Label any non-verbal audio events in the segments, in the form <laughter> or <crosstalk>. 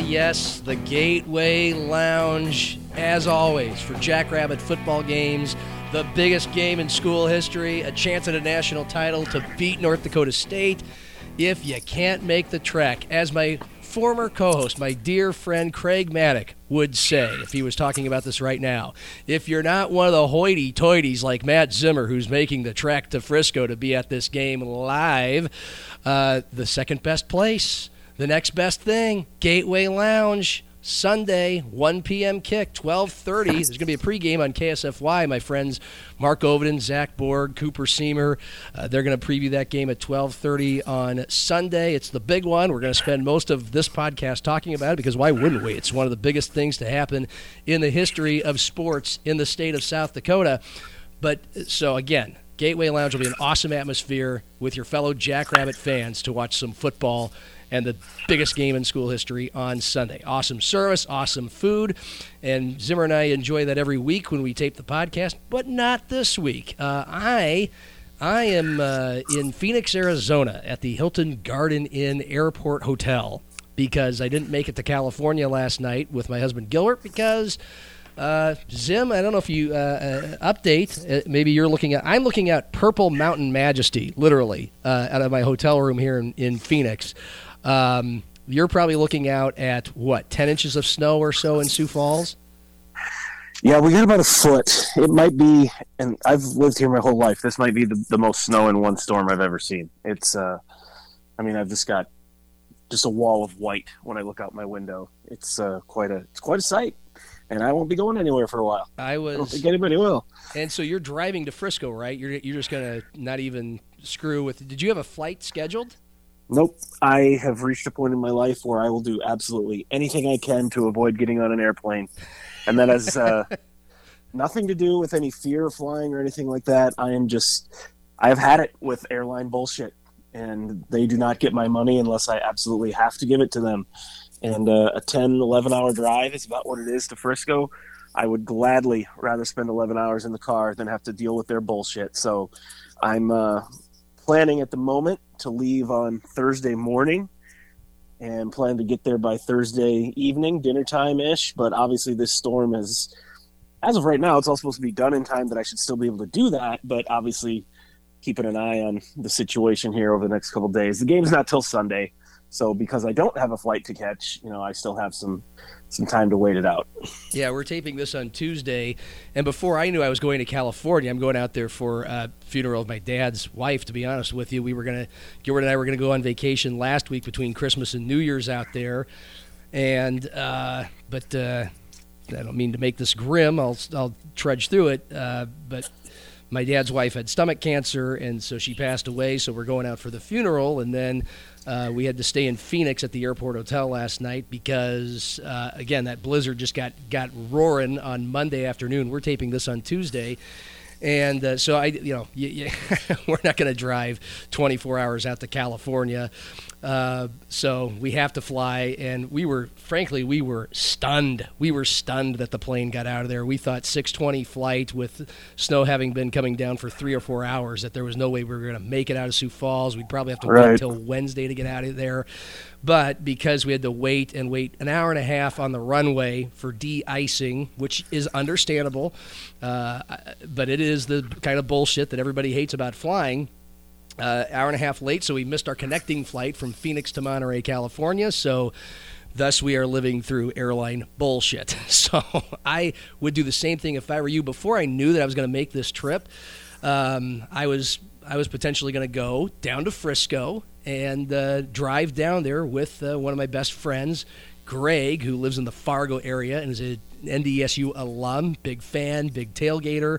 Yes, the Gateway Lounge, as always, for Jackrabbit football games. The biggest game in school history, a chance at a national title to beat North Dakota State. If you can't make the trek, as my former co host, my dear friend Craig Maddock, would say if he was talking about this right now. If you're not one of the hoity toities like Matt Zimmer, who's making the trek to Frisco to be at this game live, uh, the second best place, the next best thing, Gateway Lounge. Sunday, 1 p.m. kick, 12:30. There's going to be a pregame on KSFY. My friends Mark Ovenden, Zach Borg, Cooper Seamer, uh, they're going to preview that game at 12:30 on Sunday. It's the big one. We're going to spend most of this podcast talking about it because why wouldn't we? It's one of the biggest things to happen in the history of sports in the state of South Dakota. But so again, Gateway Lounge will be an awesome atmosphere with your fellow Jackrabbit fans to watch some football and the biggest game in school history on Sunday. Awesome service, awesome food, and Zimmer and I enjoy that every week when we tape the podcast, but not this week. Uh, I. I am uh, in Phoenix, Arizona at the Hilton Garden Inn Airport Hotel because I didn't make it to California last night with my husband Gilbert because uh, Zim, I don't know if you uh, uh, update. Uh, maybe you're looking at. I'm looking at Purple Mountain Majesty, literally, uh, out of my hotel room here in, in Phoenix. Um, you're probably looking out at what 10 inches of snow or so in Sioux Falls. Yeah, we got about a foot. It might be, and I've lived here my whole life. This might be the, the most snow in one storm I've ever seen. It's, uh, I mean, I've just got just a wall of white when I look out my window. It's uh, quite a, it's quite a sight, and I won't be going anywhere for a while. I was. I don't think anybody will. And so you're driving to Frisco, right? You're you're just gonna not even screw with. Did you have a flight scheduled? Nope. I have reached a point in my life where I will do absolutely anything I can to avoid getting on an airplane. And that has uh, <laughs> nothing to do with any fear of flying or anything like that. I am just, I've had it with airline bullshit. And they do not get my money unless I absolutely have to give it to them. And uh, a 10, 11 hour drive is about what it is to Frisco. I would gladly rather spend 11 hours in the car than have to deal with their bullshit. So I'm uh, planning at the moment to leave on Thursday morning and plan to get there by Thursday evening, dinner time ish. But obviously, this storm is, as of right now, it's all supposed to be done in time that I should still be able to do that. But obviously, keeping an eye on the situation here over the next couple days. The game's not till Sunday, so because I don't have a flight to catch, you know, I still have some some time to wait it out. Yeah, we're taping this on Tuesday, and before I knew I was going to California, I'm going out there for a funeral of my dad's wife. To be honest with you, we were gonna Gilbert and I were gonna go on vacation last week between Christmas and New Year's out there, and uh, but uh, I don't mean to make this grim. I'll I'll trudge through it, uh, but my dad's wife had stomach cancer, and so she passed away. So we're going out for the funeral, and then uh, we had to stay in Phoenix at the airport hotel last night because, uh, again, that blizzard just got got roaring on Monday afternoon. We're taping this on Tuesday. And uh, so I, you know, you, you <laughs> we're not going to drive 24 hours out to California. Uh, so we have to fly, and we were, frankly, we were stunned. We were stunned that the plane got out of there. We thought 6:20 flight with snow having been coming down for three or four hours that there was no way we were going to make it out of Sioux Falls. We'd probably have to Right. wait until Wednesday to get out of there. But because we had to wait and wait an hour and a half on the runway for de-icing, which is understandable, uh, but it is the kind of bullshit that everybody hates about flying uh, hour and a half late, so we missed our connecting flight from Phoenix to Monterey, California. So, thus, we are living through airline bullshit. <laughs> So, I would do the same thing if I were you. Before I knew that I was going to make this trip, um, I was I was potentially going to go down to Frisco and uh, drive down there with uh, one of my best friends, Greg, who lives in the Fargo area and is an NDSU alum, big fan, big tailgater.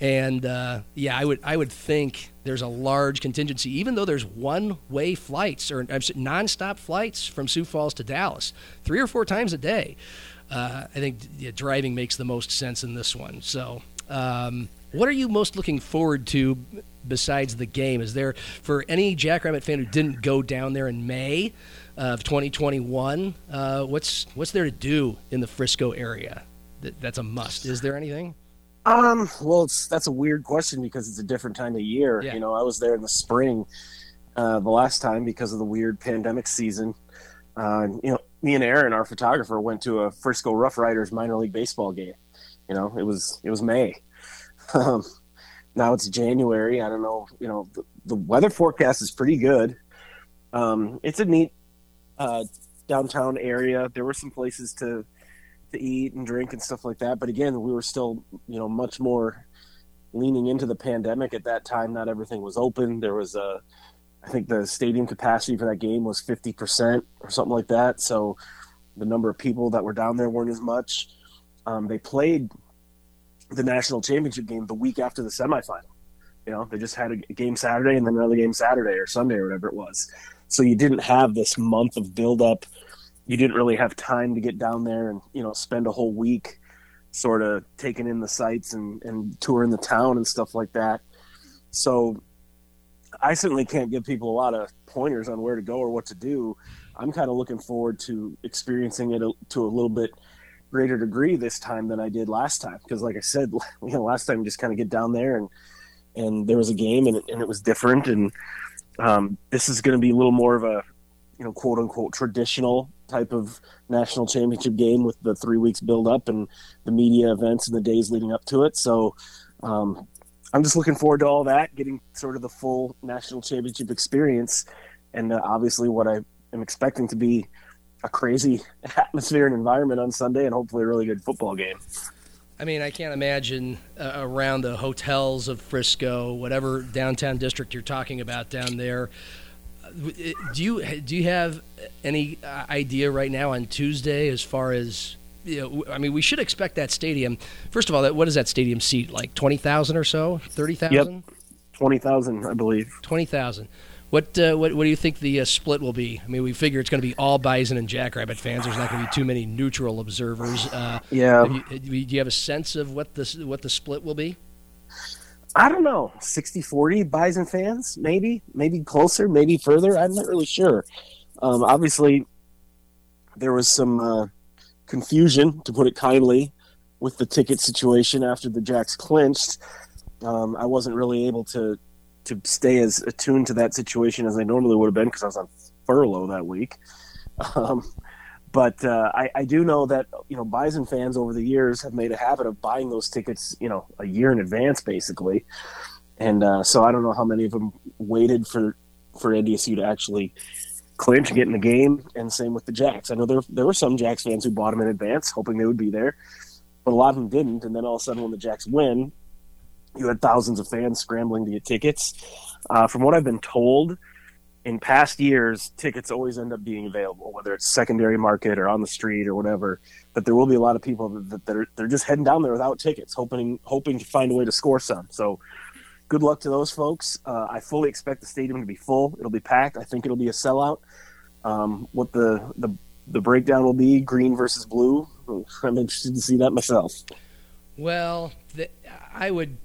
And uh, yeah, I would I would think there's a large contingency, even though there's one-way flights or nonstop flights from Sioux Falls to Dallas, three or four times a day. Uh, I think yeah, driving makes the most sense in this one. So, um, what are you most looking forward to besides the game? Is there for any Jackrabbit fan who didn't go down there in May of 2021? Uh, what's what's there to do in the Frisco area? That, that's a must. Is there anything? Um, well, it's that's a weird question because it's a different time of year. Yeah. You know, I was there in the spring uh, the last time because of the weird pandemic season. Uh, you know, me and Aaron, our photographer, went to a Frisco Rough Riders minor league baseball game. You know, it was it was May. <laughs> Um, now it's January. I don't know. You know, the, the weather forecast is pretty good. Um, it's a neat uh, downtown area. There were some places to to eat and drink and stuff like that. But again, we were still, you know, much more leaning into the pandemic at that time. Not everything was open. There was a, I think the stadium capacity for that game was 50% or something like that. So the number of people that were down there weren't as much. Um, they played the national championship game the week after the semifinal. You know, they just had a game Saturday and then another game Saturday or Sunday or whatever it was. So you didn't have this month of buildup you didn't really have time to get down there and you know spend a whole week sort of taking in the sights and, and touring the town and stuff like that. So i certainly can't give people a lot of pointers on where to go or what to do. I'm kind of looking forward to experiencing it to a little bit greater degree this time than i did last time. Because like i said <laughs> you know last time just kind of get down there and and there was a game and it, and it was different and um, this is going to be a little more of a you know quote unquote traditional type of national championship game with the three weeks build up and the media events and the days leading up to it. So um, I'm just looking forward to all that, getting sort of the full national championship experience, and uh, obviously what I am expecting to be a crazy <laughs> atmosphere and environment on Sunday, and hopefully a really good football game. I mean, I can't imagine uh, around the hotels of Frisco, whatever downtown district you're talking about down there. Do you do you have any idea right now on Tuesday as far as you know, I mean, we should expect that stadium. First of all, that what does that stadium seat? Like twenty thousand or so? Thirty thousand? Twenty thousand, I believe. Twenty thousand. What, uh, what what do you think the uh, split will be? I mean, we figure it's going to be all Bison and Jackrabbit fans. There's not going to be too many neutral observers. Uh, Yeah. you- do you have a sense of what the what the split will be? I don't know, 60 40 Bison fans, maybe, maybe closer, maybe further. I'm not really sure. Um, obviously, there was some uh, confusion, to put it kindly, with the ticket situation after the Jacks clinched. Um, I wasn't really able to to stay as attuned to that situation as I normally would have been because I was on furlough that week. <laughs> Um, but uh, I, I do know that you know Bison fans over the years have made a habit of buying those tickets, you know, a year in advance, basically. And uh, so I don't know how many of them waited for for NDSU to actually clinch get in the game. And same with the Jacks. I know there there were some Jacks fans who bought them in advance, hoping they would be there, but a lot of them didn't. And then all of a sudden, when the Jacks win, you had thousands of fans scrambling to get tickets. Uh, from what I've been told, in past years, tickets always end up being available, whether it's secondary market or on the street or whatever. But there will be a lot of people that, that are they're just heading down there without tickets, hoping hoping to find a way to score some. So, good luck to those folks. Uh, I fully expect the stadium to be full. It'll be packed. I think it'll be a sellout. Um, what the the the breakdown will be, green versus blue. I'm interested to see that myself. Well, the, I would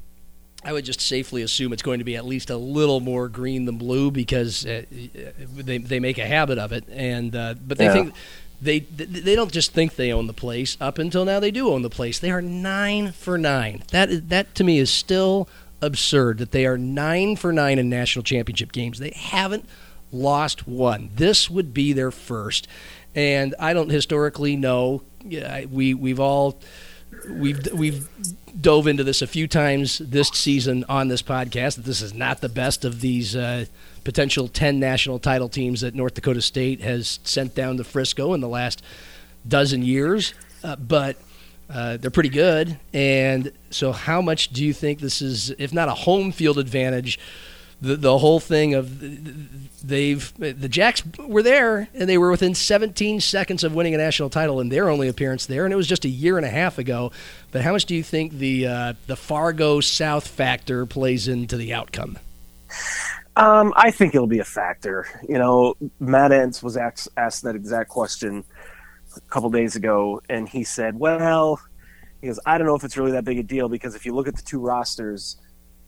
I would just safely assume it's going to be at least a little more green than blue because uh, they they make a habit of it, and uh, but they Yeah. think they they don't just think they own the place. Up until now, they do own the place. They are nine for nine. That is, that to me is still absurd that they are nine for nine in national championship games. They haven't lost one. This would be their first, and I don't historically know. Yeah, we we've all we've we've dove into this a few times this season on this podcast that this is not the best of these uh, potential 10 national title teams that North Dakota State has sent down to Frisco in the last dozen years. Uh, but uh, they're pretty good. And so how much do you think this is if not a home field advantage the, the whole thing of they've the Jacks were there and they were within 17 seconds of winning a national title in their only appearance there, and it was just a year and a half ago. But how much do you think the uh, the Fargo South factor plays into the outcome? Um, I think it'll be a factor. You know, Matt Entz was asked, asked that exact question a couple days ago, and he said, "Well, he goes, I don't know if it's really that big a deal because if you look at the two rosters,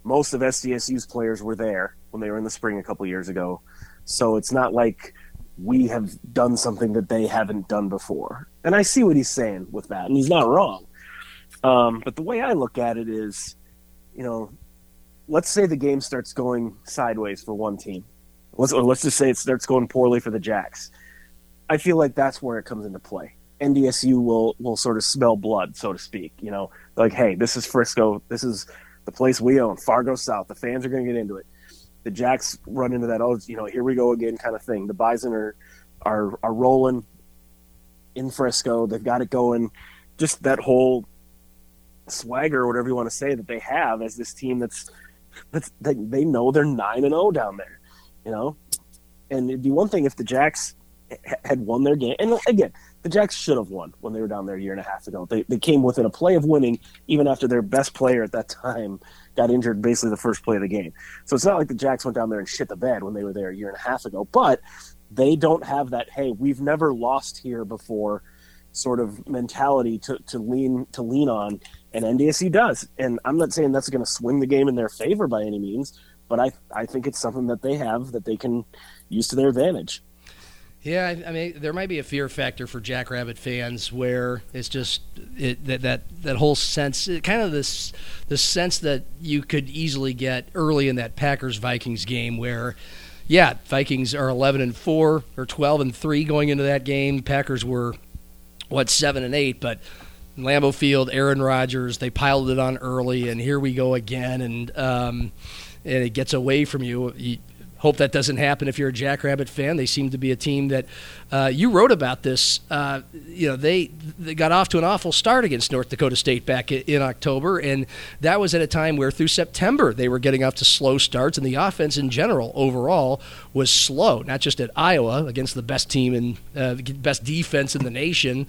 most of SDSU's players were there when they were in the spring a couple years ago, so it's not like we have done something that they haven't done before." And I see what he's saying with that, and he's not wrong. Um, but the way I look at it is, you know, let's say the game starts going sideways for one team. Let's or let's just say it starts going poorly for the Jacks. I feel like that's where it comes into play. NDSU will will sort of smell blood, so to speak. You know, like, hey, this is Frisco. This is the place we own, Fargo South. The fans are going to get into it. The Jacks run into that. Oh, you know, here we go again, kind of thing. The Bison are are are rolling in Frisco. They've got it going. Just that whole swagger, or whatever you want to say, that they have as this team that's that's they, they know they're nine and zero down there. You know, and it'd be one thing if the Jacks had won their game. And again, the Jacks should have won when they were down there a year and a half ago. They, they came within a play of winning, even after their best player at that time got injured basically the first play of the game. So it's not like the Jacks went down there and shit the bed when they were there a year and a half ago, but they don't have that, hey, we've never lost here before sort of mentality to, to lean to lean on and NDSU does. And I'm not saying that's going to swing the game in their favor by any means, but I I think it's something that they have that they can use to their advantage. Yeah, I, I mean, there might be a fear factor for Jackrabbit fans where it's just it, that that that whole sense, kind of this the sense that you could easily get early in that Packers Vikings game where. Yeah, Vikings are 11 and 4 or 12 and 3 going into that game. Packers were what 7 and 8, but Lambeau Field, Aaron Rodgers, they piled it on early, and here we go again, and um, and it gets away from you. you hope that doesn't happen if you're a Jackrabbit fan. They seem to be a team that uh, you wrote about this. Uh, you know, they they got off to an awful start against North Dakota State back in October, and that was at a time where through September they were getting off to slow starts, and the offense in general overall was slow. Not just at Iowa against the best team and uh, best defense in the nation,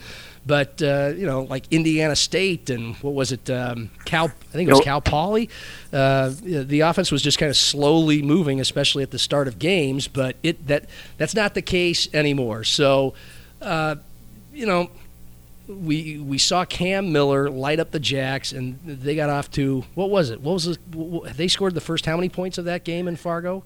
but uh, you know, like Indiana State and what was it, um, Cal? I think it was Cal Poly. Uh, the offense was just kind of slowly moving, especially at the start of games. But it that that's not the case anymore. So, uh, you know, we we saw Cam Miller light up the Jacks, and they got off to what was it? What was the, they scored the first how many points of that game in Fargo?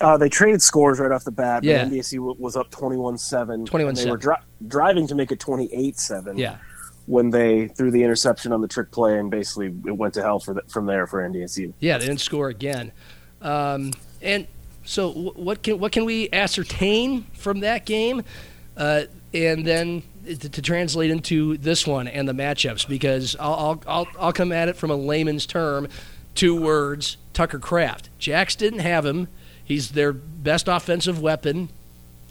Uh, they traded scores right off the bat. Yeah. NDSU was up 21-7. 21-7. They were dri- driving to make it 28-7. Yeah. When they threw the interception on the trick play, and basically it went to hell for the, from there for NDSU. Yeah, they didn't score again. Um, and so, what can what can we ascertain from that game, uh, and then to, to, translate into this one and the matchups? Because I'll, I'll I'll I'll come at it from a layman's term, two words: Tucker Kraft. Jacks didn't have him He's their best offensive weapon.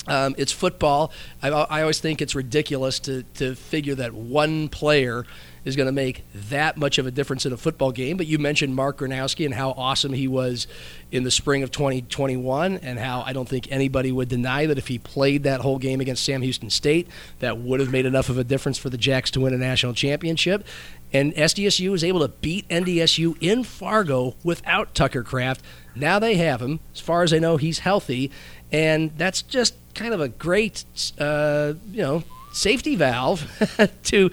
Um, it's football. I, I, always think it's ridiculous to, to figure that one player is going to make that much of a difference in a football game. But you mentioned Mark Gronowski and how awesome he was in the spring of 2021, and how I don't think anybody would deny that if he played that whole game against Sam Houston State, that would have made enough of a difference for the Jacks to win a national championship. And SDSU was able to beat NDSU in Fargo without Tucker Kraft. Now they have him. As far as I know, he's healthy, and that's just kind of a great, uh, you know, safety valve <laughs> to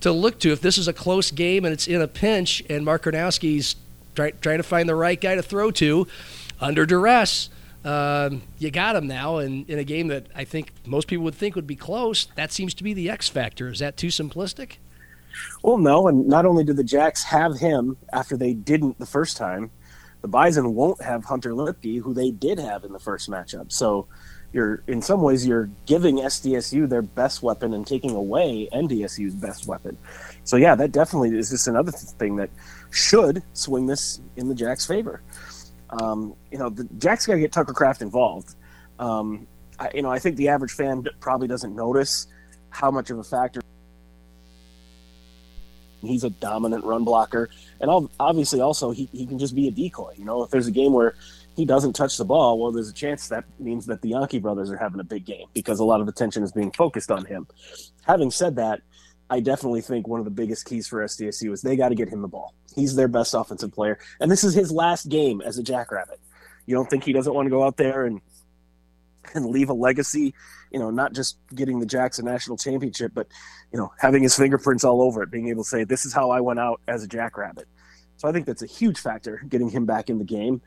to look to if this is a close game and it's in a pinch, and Mark Gronowski's try, trying to find the right guy to throw to under duress. Um, you got him now, and in a game that I think most people would think would be close, that seems to be the X factor. Is that too simplistic? Well, no, and not only do the Jacks have him after they didn't the first time, the Bison won't have Hunter Luepke, who they did have in the first matchup. So you're in some ways you're giving SDSU their best weapon and taking away NDSU's best weapon. So yeah, that definitely is just another thing that should swing this in the Jacks' favor. Um, you know, the Jacks got to get Tucker Kraft involved. Um, I, you know, I think the average fan probably doesn't notice how much of a factor He's a dominant run blocker, and obviously also he, he can just be a decoy. You know, if there's a game where he doesn't touch the ball, well, there's a chance that means that the Janke brothers are having a big game because a lot of attention is being focused on him. Having said that, I definitely think one of the biggest keys for SDSU is they got to get him the ball. He's their best offensive player, and this is his last game as a Jackrabbit. You don't think he doesn't want to go out there and <laughs> and leave a legacy, you know, not just getting the Jackson national championship, but you know, having his fingerprints all over it, being able to say, "This is how I went out as a Jackrabbit." So I think that's a huge factor getting him back in the game.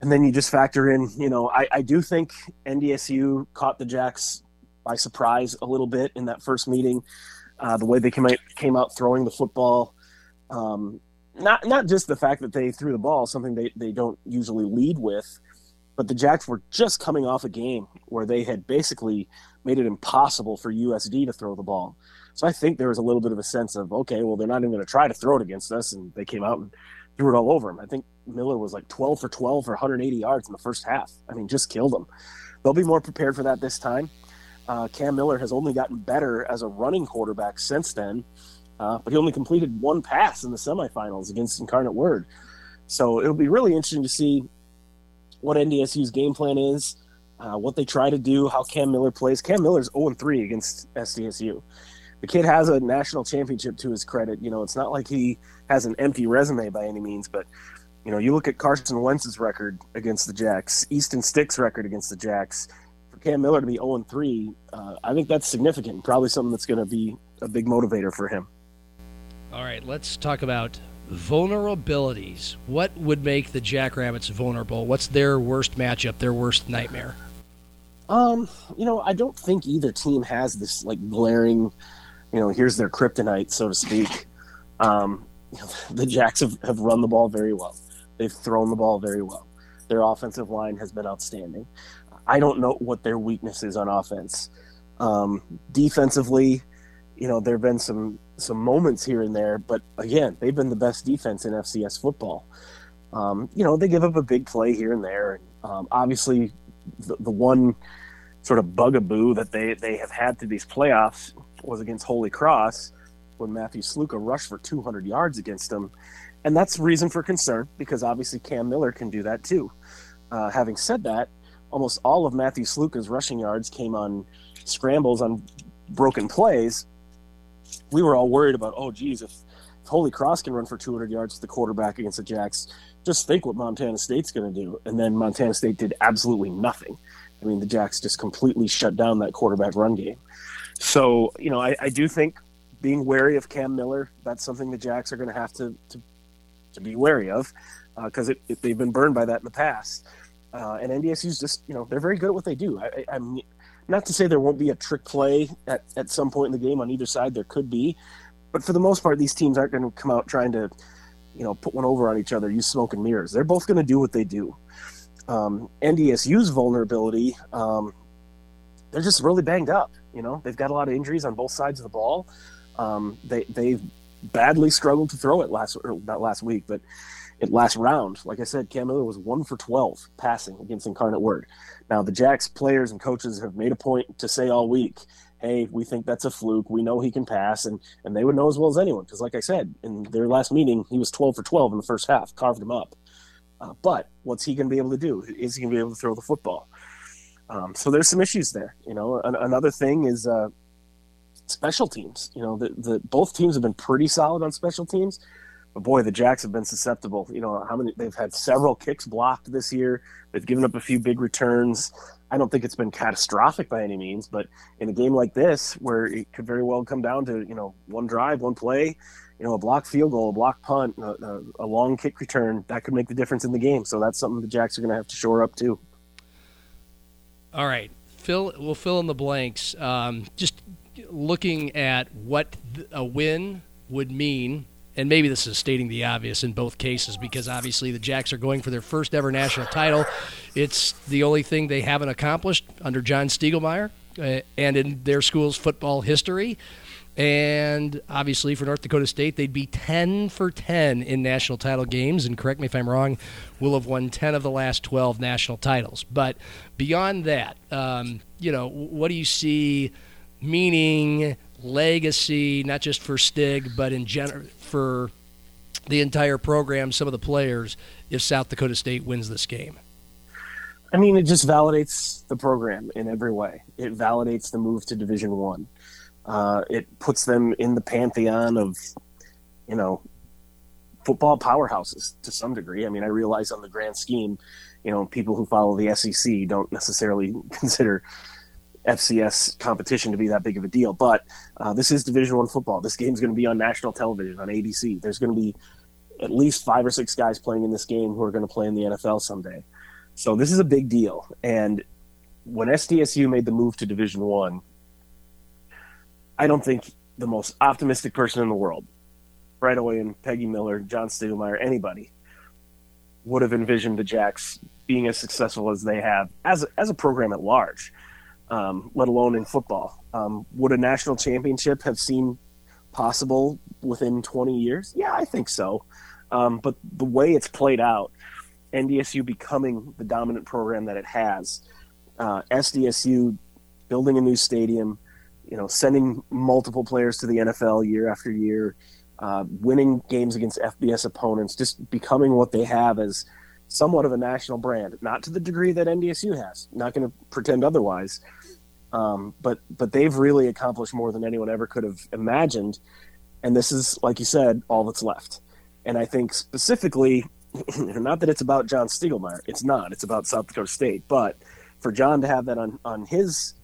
And then you just factor in, you know, I, I do think NDSU caught the Jacks by surprise a little bit in that first meeting. Uh, the way they came out, came out throwing the football, um, not not just the fact that they threw the ball, something they, they don't usually lead with, but the Jacks were just coming off a game where they had basically made it impossible for USD to throw the ball. So I think there was a little bit of a sense of, okay, well, they're not even going to try to throw it against us. And they came out and threw it all over them. I think Miller was like 12 for 12 for 180 yards in the first half. I mean, just killed them. They'll be more prepared for that this time. Uh, Cam Miller has only gotten better as a running quarterback since then, uh, but he only completed one pass in the semifinals against Incarnate Word. So it'll be really interesting to see what NDSU's game plan is, uh, what they try to do, how Cam Miller plays. Cam Miller's 0 3 against SDSU the kid has a national championship to his credit. You know, it's not like he has an empty resume by any means, but you know, you look at Carson Wentz's record against the Jacks, Easton Stick's record against the Jacks. For Cam Miller to be 0 3, uh, I think that's significant. Probably something that's going to be a big motivator for him. All right, let's talk about vulnerabilities. What would make the Jackrabbits vulnerable? What's their worst matchup, their worst nightmare? Um, you know, I don't think either team has this like glaring you know, here's their kryptonite, so to speak. Um, you know, <laughs> the Jacks have, have run the ball very well. They've thrown the ball very well. Their offensive line has been outstanding. I don't know what their weakness is on offense. Um, defensively, you know, there have been some some moments here and there, but again, they've been the best defense in FCS football. Um, you know, they give up a big play here and there. Um, obviously, the, the one sort of bugaboo that they, they have had through these playoffs was against Holy Cross when Matthew Sluka rushed for 200 yards against them. And that's reason for concern because obviously Cam Miller can do that too. Uh, having said that, almost all of Matthew Sluka's rushing yards came on scrambles on broken plays. We were all worried about, oh, geez, if, if Holy Cross can run for 200 yards with the quarterback against the Jacks, just think what Montana State's going to do. And then Montana State did absolutely nothing. I mean, the Jacks just completely shut down that quarterback run game. So, you know, I, I do think being wary of Cam Miller, that's something the Jacks are going to have to, to, to be wary of because uh, they've been burned by that in the past. Uh, and NDSU's just, you know, they're very good at what they do. I, am not to say there won't be a trick play at, at some point in the game on either side. There could be. But for the most part, these teams aren't going to come out trying to, you know, put one over on each other, use smoke and mirrors. They're both going to do what they do. Um, NDSU's vulnerability, um, they're just really banged up. You know, they've got a lot of injuries on both sides of the ball. Um, they they've badly struggled to throw it last not last week, but it last round. Like I said, Cam Miller was one for twelve passing against Incarnate Word. Now the Jacks players and coaches have made a point to say all week, "Hey, we think that's a fluke. We know he can pass," and and they would know as well as anyone because, like I said in their last meeting, he was twelve for twelve in the first half, carved him up. Uh, but what's he going to be able to do? Is he going to be able to throw the football? Um, so there's some issues there. You know, An- another thing is uh, special teams. You know, the, the both teams have been pretty solid on special teams, but boy, the Jacks have been susceptible. You know, how many they've had several kicks blocked this year. They've given up a few big returns. I don't think it's been catastrophic by any means, but in a game like this, where it could very well come down to you know one drive, one play, you know, a block field goal, a block punt, a, a, long kick return, that could make the difference in the game. So that's something the Jacks are going to have to shore up too. All right, fill. We'll fill in the blanks. Um, just looking at what a win would mean, and maybe this is stating the obvious in both cases because obviously the Jacks are going for their first ever national title. It's the only thing they haven't accomplished under John Stiegelmeier uh, and in their school's football history. And obviously, for North Dakota State, they'd be 10 for 10 in national title games. And correct me if I'm wrong, will have won 10 of the last 12 national titles. But beyond that, um, you know, what do you see meaning, legacy, not just for Stig, but in general for the entire program, some of the players, if South Dakota State wins this game? I mean, it just validates the program in every way. It validates the move to Division One. Uh, it puts them in the pantheon of, you know, football powerhouses to some degree. I mean, I realize on the grand scheme, you know, people who follow the SEC don't necessarily <laughs> consider FCS competition to be that big of a deal. But uh, this is Division One football. This game's going to be on national television on ABC. There's going to be at least five or six guys playing in this game who are going to play in the NFL someday. So this is a big deal. And when SDSU made the move to Division One, I, I don't think the most optimistic person in the world, Brett Oyen, Peggy Miller, John Stiegelmeier, anybody would have envisioned the Jacks being as successful as they have as as a program at large, um, let alone in football. Um, would a national championship have seemed possible within 20 years? Yeah, I think so. Um, but the way it's played out, NDSU becoming the dominant program that it has, uh, SDSU building a new stadium, you know, sending multiple players to the NFL year after year, uh, winning games against FBS opponents, just becoming what they have as somewhat of a national brand. Not to the degree that NDSU has. Not going to pretend otherwise. Um, but but they've really accomplished more than anyone ever could have imagined, and this is, like you said, all that's left. And I think specifically, <clears throat> not that it's about John Stiegelmeier. It's not. It's about South Dakota State. But for John to have that on on his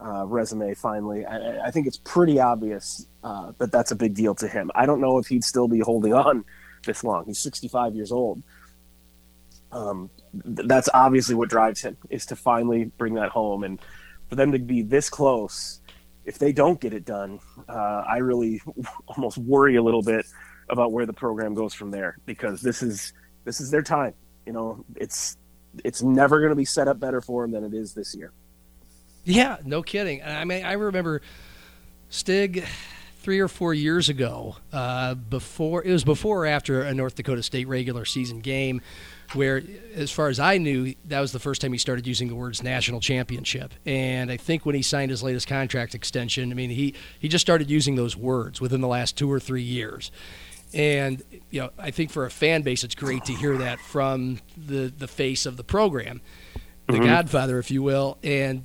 uh, resume finally, I, I, think it's pretty obvious uh, that that's a big deal to him. I don't know if he'd still be holding on this long. He's 65 years old. Um, th- that's obviously what drives him is to finally bring that home, and for them to be this close. If they don't get it done, uh, I really <laughs> almost worry a little bit about where the program goes from there because this is this is their time. You know, it's it's never going to be set up better for them than it is this year. Yeah, no kidding. I mean, I remember Stig three or four years ago, uh, before it was before or after a North Dakota State regular season game, where, as far as I knew, that was the first time he started using the words national championship. And I think when he signed his latest contract extension, I mean, he he just started using those words within the last two or three years. And you know, I think for a fan base, it's great to hear that from the the face of the program, the mm-hmm. Godfather, if you will. And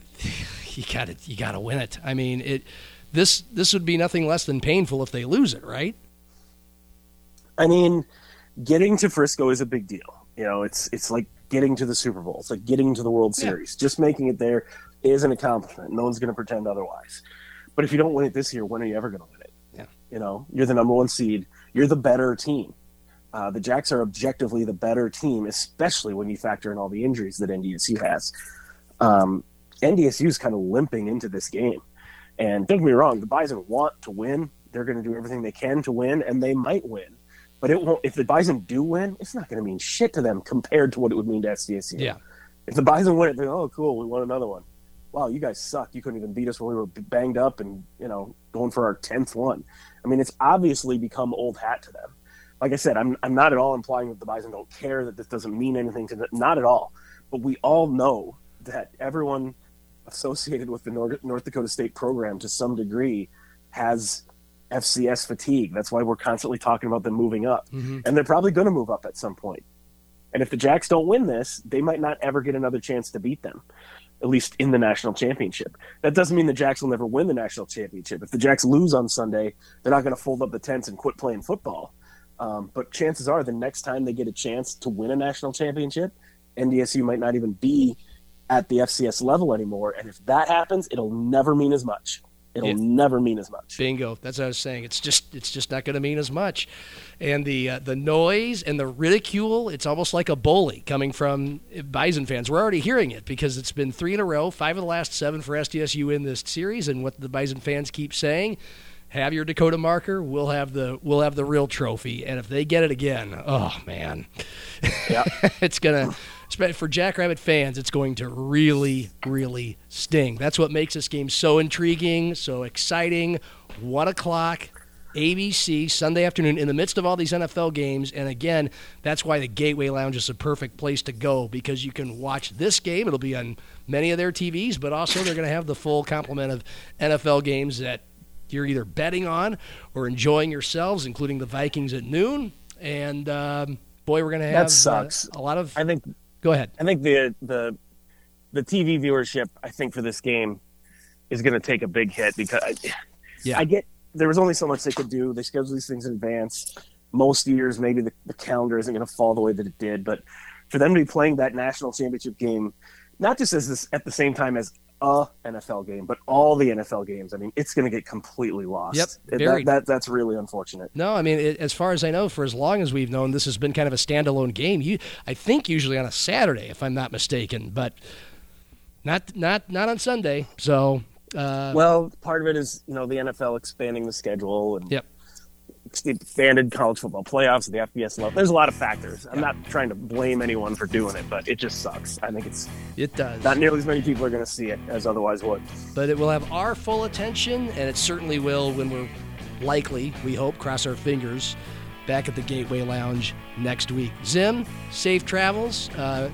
<laughs> you got to you got to win it. I mean, it this this would be nothing less than painful if they lose it, right? I mean, getting to Frisco is a big deal. You know, it's it's like getting to the Super Bowl. It's like getting to the World Series. Yeah. Just making it there is an accomplishment. No one's going to pretend otherwise. But if you don't win it this year, when are you ever going to win it? Yeah. You know, you're the number one seed. You're the better team. Uh, the Jacks are objectively the better team, especially when you factor in all the injuries that NDSU has. Um, NDSU is kind of limping into this game. And don't get me wrong, the Bison want to win. They're going to do everything they can to win, and they might win. But it won't. If the Bison do win, it's not going to mean shit to them compared to what it would mean to SDSU. Yeah. If the Bison win it, they're oh cool, we won another one. Wow, you guys suck. You couldn't even beat us when we were banged up and you know going for our tenth one. I mean, it's obviously become old hat to them. Like I said, I'm I'm not at all implying that the Bison don't care that this doesn't mean anything to them. Not at all. But we all know that everyone associated with the North Dakota State program to some degree has FCS fatigue. That's why we're constantly talking about them moving up. Mm-hmm. And they're probably going to move up at some point. And if the Jacks don't win this, they might not ever get another chance to beat them, at least in the national championship. That doesn't mean the Jacks will never win the national championship. If the Jacks lose on Sunday, they're not going to fold up the tents and quit playing football. Um, but chances are the next time they get a chance to win a national championship, NDSU might not even be at the FCS level anymore. And if that happens, it'll never mean as much. It'll it, never mean as much. Bingo. That's what I was saying. It's just it's just not going to mean as much. And the uh, the noise and the ridicule, it's almost like a bully coming from Bison fans. We're already hearing it because it's been three in a row, five of the last seven for SDSU in this series. And what the Bison fans keep saying, have your Dakota marker. We'll have the we'll have the real trophy. And if they get it again, oh man, yeah, <laughs> it's gonna for Jackrabbit fans, it's going to really, really sting. That's what makes this game so intriguing, so exciting. One o'clock, ABC, Sunday afternoon, in the midst of all these NFL games. And again, that's why the Gateway Lounge is a perfect place to go because you can watch this game. It'll be on many of their TVs, but also they're going to have the full complement of NFL games that you're either betting on or enjoying yourselves, including the Vikings at noon. And um, boy, we're going to have that sucks. Uh, a lot of. I think Go ahead. I think the the the TV viewership, I think for this game, is going to take a big hit because I, yeah. I get there was only so much they could do. They scheduled these things in advance. most years maybe the, the calendar isn't going to fall the way that it did, but for them to be playing that national championship game, not just as this at the same time as a NFL game, but all the NFL games. I mean, it's going to get completely lost. Yep, that, that that's really unfortunate. No, I mean, it, as far as I know, for as long as we've known, this has been kind of a standalone game. You, I think, usually on a Saturday, if I'm not mistaken, but not not not on Sunday. So, uh, Well, part of it is you know the NFL expanding the schedule and yep. Expanded college football playoffs at the FBS level. There's a lot of factors. I'm not trying to blame anyone for doing it, but it just sucks. I think it's It does. not nearly as many people are going to see it as otherwise would. but it will have our full attention, and it certainly will when we're likely, we hope, cross our fingers, back at the Gateway Lounge next week. Zim, safe travels. Uh,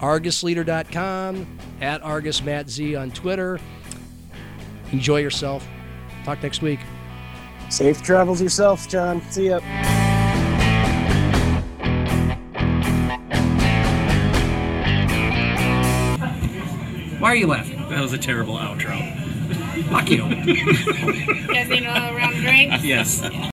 ArgusLeader.com, at Argus Matt Z on Twitter. Enjoy yourself. Talk next week. Safe travels yourself, John. See ya. Why are you laughing? That was a terrible outro. Fuck you. <laughs> You guys need a round of drinks? Yes.